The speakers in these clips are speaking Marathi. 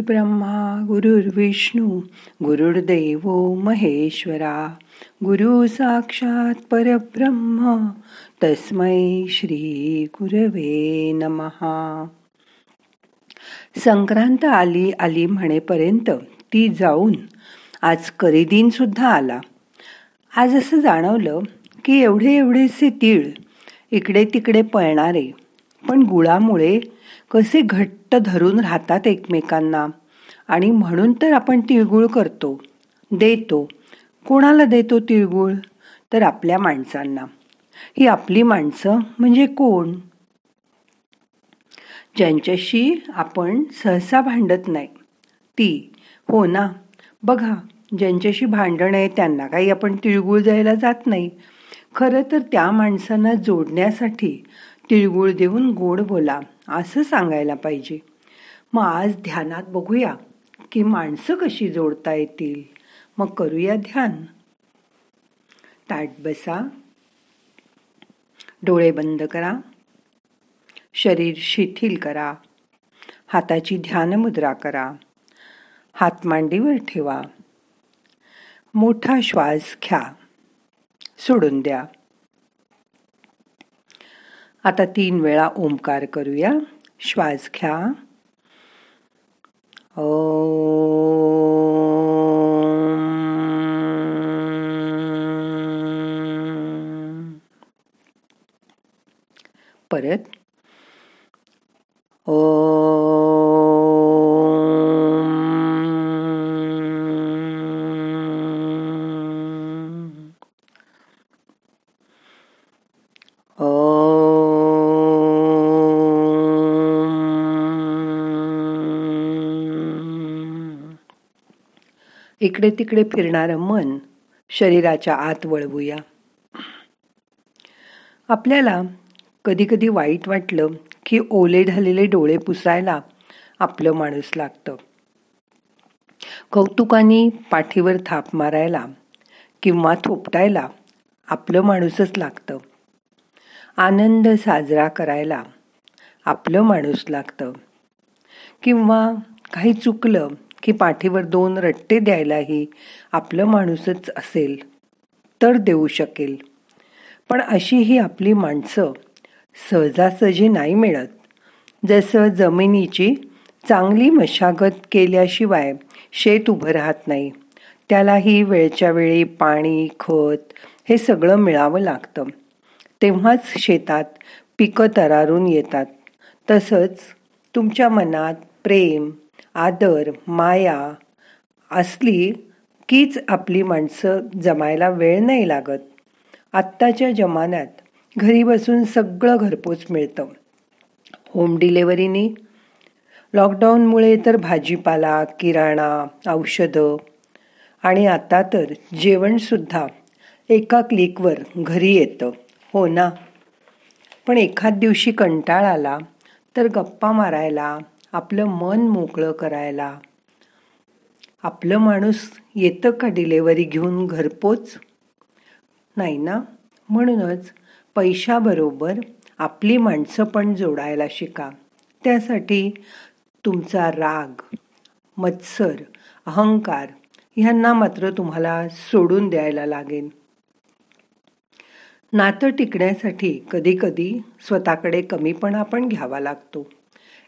ब्रह्मा गुरुर्विष्णू गुरुर्देव महेश्वरा. गुरु साक्षात परब्रह्म तस्मै श्री गुरवे नमहा संक्रांत आली आली म्हणेपर्यंत ती जाऊन आज करीदिन सुद्धा आला. आज असं जाणवलं की एवढे एवढेसे तीळ इकडे तिकडे पळणारे पण गुळामुळे कसे घट्ट धरून राहतात एकमेकांना. आणि म्हणून तर आपण तिळगुळ करतो. देतो. कोणाला देतो तिळगुळ? तर आपल्या माणसांना. ही आपली माणसं म्हणजे कोण? ज्यांच्याशी आपण सहसा भांडत नाही. ती. हो ना. बघा ज्यांच्याशी भांडण आहे त्यांना काही आपण तिळगुळ द्यायला जात नाही. खरं तर त्या माणसांना जोडण्यासाठी तिळगुळ देऊन गोड बोला. असं सांगायला पाहिजे. मग आज ध्यानात बघूया की माणसं कशी जोडता येतील. मग करूया ध्यान. ताट बसा. डोळे बंद करा. शरीर शिथिल करा. हाताची ध्यान मुद्रा करा. हात मांडीवर ठेवा. मोठा श्वास घ्या. सोडून द्या. आता तीन वेळा ओंकार करूया. श्वास घ्या. ओ परत. ओ इकडे तिकडे फिरणारं मन शरीराच्या आत वळवूया. आपल्याला कधी कधी वाईट वाटलं की ओले झालेले डोळे पुसायला आपलं माणूस लागतं. कौतुकानी पाठीवर थाप मारायला किंवा थोपटायला आपलं माणूसच लागतं. आनंद साजरा करायला आपलं माणूस लागतं. किंवा काही चुकलं की पाठीवर दोन रट्टे द्यायलाही आपलं माणूसच असेल तर देऊ शकेल. पण अशी ही आपली माणसं सहजासहजी नाही मिळत. जसं जमिनीची चांगली मशागत केल्याशिवाय शेत उभं राहत नाही त्यालाही वेळच्या वेळी पाणी खत हे सगळं मिळावं लागतं. तेव्हाच शेतात पिकं तरारून येतात. तसंच तुमच्या मनात प्रेम आदर माया असली कीच आपली माणसं जमायला वेळ नाही लागत. आत्ताच्या जमान्यात घरी बसून सगळं घरपोच मिळतं. होम डिलेवरीनी लॉकडाऊनमुळे तर भाजीपाला किराणा औषधं आणि आता तर जेवणसुद्धा एका क्लिकवर घरी येतं. हो ना? पण एखाद दिवशी कंटाळ आला तर गप्पा मारायला आपलं मन मोकळं करायला. आपलं माणूस येतं का डिलेवरी घेऊन घरपोच? नाही ना? म्हणूनच पैशाबरोबर आपली माणसं पण जोडायला शिका. त्यासाठी तुमचा राग मत्सर अहंकार ह्यांना मात्र तुम्हाला सोडून द्यायला लागेल. नातं टिकण्यासाठी कधीकधी स्वतःकडे कमीपणा पण घ्यावा लागतो.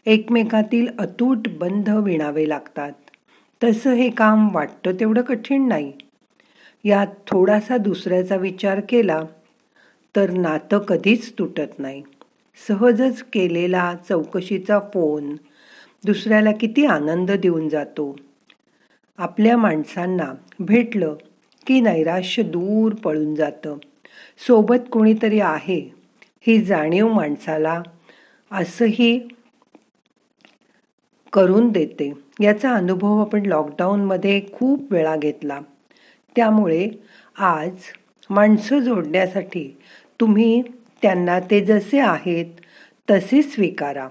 एकमेकातील अतूट बंध विणावे लागतात. तसं हे काम वाटतं तेवढं कठीण नाही. यात थोडासा दुसऱ्याचा विचार केला तर नातं कधीच तुटत नाही. सहजच केलेला चौकशीचा फोन दुसऱ्याला किती आनंद देऊन जातो. आपल्या माणसांना भेटलं की नैराश्य दूर पळून जातं. सोबत कोणीतरी आहे ही जाणीव माणसाला असंही करून देते. याचा अनुभव आपण लॉकडाऊनमध्ये खूप वेळा घेतला. त्यामुळे आज माणसं जोडण्यासाठी तुम्ही त्यांना ते जसे आहेत तसे स्वीकारा.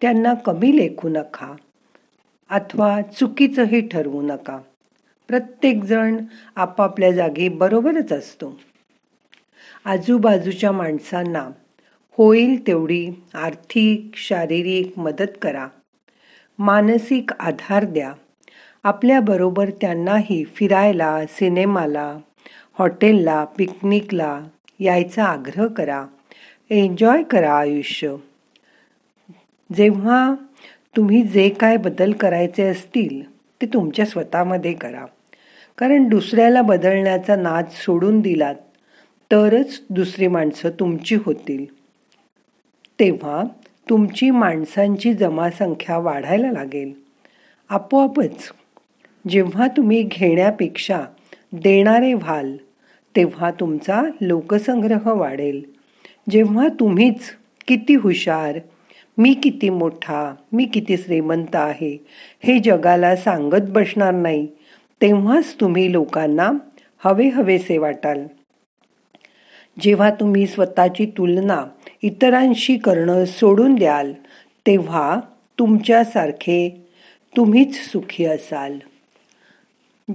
त्यांना कमी लेखू नका. अथवा चुकीचंही ठरवू नका. प्रत्येकजण आपापल्या जागी बरोबरच असतो. आजूबाजूच्या माणसांना होईल तेवढी आर्थिक शारीरिक मदत करा. मानसिक आधार द्या. आपल्याबरोबर त्यांनाही फिरायला सिनेमाला हॉटेलला पिकनिकला यायचा आग्रह करा. एन्जॉय करा आयुष्य. जेव्हा तुम्ही जे काय बदल करायचे असतील ते तुमच्या स्वतःमध्ये करा. कारण दुसऱ्याला बदलण्याचा नाद सोडून दिलात तरच दुसरी माणसं तुमची होतील. तेव्हा तुमची माणसांची जमासंख्या वाढायला लागेल. आपोआपच जेव्हा तुम्ही घेण्यापेक्षा देणारे व्हाल तेव्हा तुमचा लोकसंग्रह वाढेल. जेव्हा तुम्हीच किती हुशार मी किती मोठा मी किती श्रीमंत आहे हे जगाला सांगत बसणार नाही तेव्हाच तुम्ही लोकांना हवे हवेसे वाटाल. जेव्हा तुम्ही स्वतःची तुलना इतरांशी करणं सोडून द्याल तेव्हा तुमच्यासारखे तुम्हीच सुखी असाल.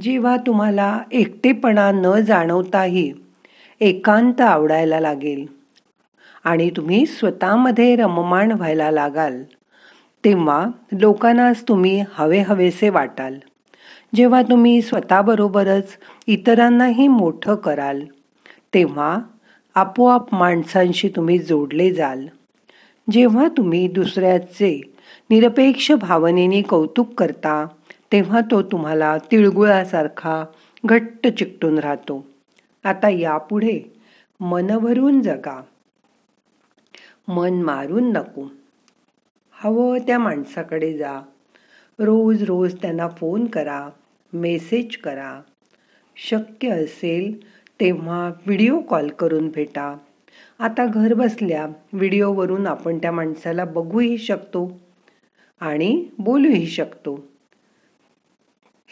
जेव्हा तुम्हाला एकटेपणा न जाणवताही एकांत आवडायला लागेल आणि तुम्ही स्वतःमध्ये रममाण व्हायला लागाल तेव्हा लोकांनाच तुम्ही हवे हवेसे वाटाल. जेव्हा तुम्ही स्वतःबरोबरच इतरांनाही मोठं कराल तेव्हा आपोआप माणसांशी तुम्ही जोडले जाल. जेव्हा तुम्ही दुसऱ्याचे निरपेक्ष भावनेने कौतुक करता तेव्हा तो तुम्हाला तिळगुळासारखा घट्ट चिकटून राहतो. आता यापुढे मनभरून जगा. मन मारून नको. हवं त्या माणसाकडे जा. रोज रोज त्यांना फोन करा मेसेज करा. शक्य असेल तेव्हा व्हिडिओ कॉल करून भेटा. आता घर बसल्या व्हिडिओवरून आपण त्या माणसाला बघूही शकतो आणि बोलूही शकतो.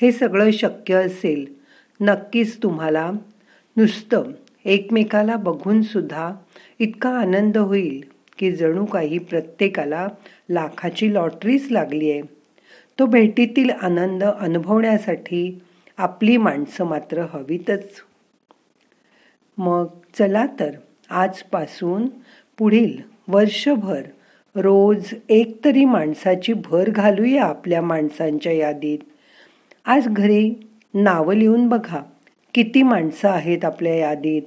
हे सगळं शक्य असेल नक्कीच तुम्हाला नुसतं एकमेकाला बघून सुद्धा इतका आनंद होईल की जणू काही प्रत्येकाला लाखाची लॉटरीच लागली आहे तो भेटीतील आनंद अनुभवण्यासाठी आपली माणसं मात्र हवीतच. मग चला तर आजपासून पुढील वर्षभर रोज एक तरी माणसाची भर घालूया आपल्या माणसांच्या यादीत. आज घरी नावं लिहून बघा. किती माणसं आहेत आपल्या यादीत?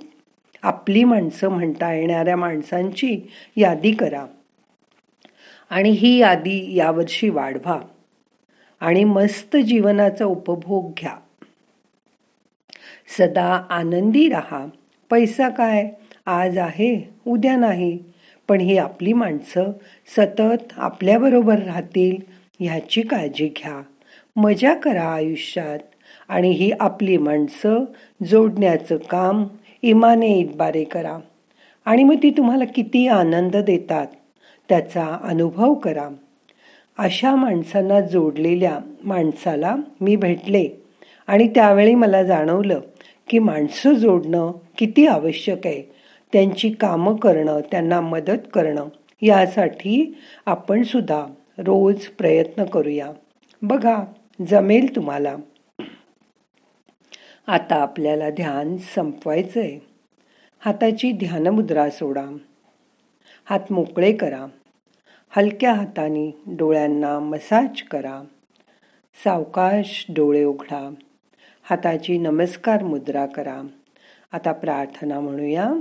आपली माणसं म्हणता येणाऱ्या माणसांची यादी करा. आणि ही यादी यावर्षी वाढवा. आणि मस्त जीवनाचा उपभोग घ्या. सदा आनंदी राहा. पैसा काय? आज आहे उद्या नाही. पण ही आपली माणसं सतत आपल्याबरोबर राहतील ह्याची काळजी घ्या. मजा करा आयुष्यात. आणि ही आपली माणसं जोडण्याचं काम इमाने इतबारे करा. आणि मग ती तुम्हाला किती आनंद देतात त्याचा अनुभव करा. अशा माणसांना जोडलेल्या माणसाला मी भेटले. आणि त्यावेळी मला जाणवलं की माणसं जोडणं किती आवश्यक आहे. त्यांची कामं करणं त्यांना मदत करणं यासाठी आपण सुद्धा रोज प्रयत्न करूया. बघा जमेल तुम्हाला. आता आपल्याला ध्यान संपवायचं आहे हाताची ध्यानमुद्रा सोडा. हात मोकळे करा. हलक्या हाताने डोळ्यांना मसाज करा. सावकाश डोळे उघडा. हाताची नमस्कार मुद्रा करा. आता प्रार्थना म्हणूया.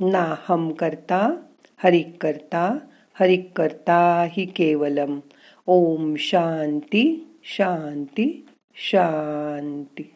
नाहम करता हरिक करता हरिक करता हि केवलम. ओम शांती शांती शांती.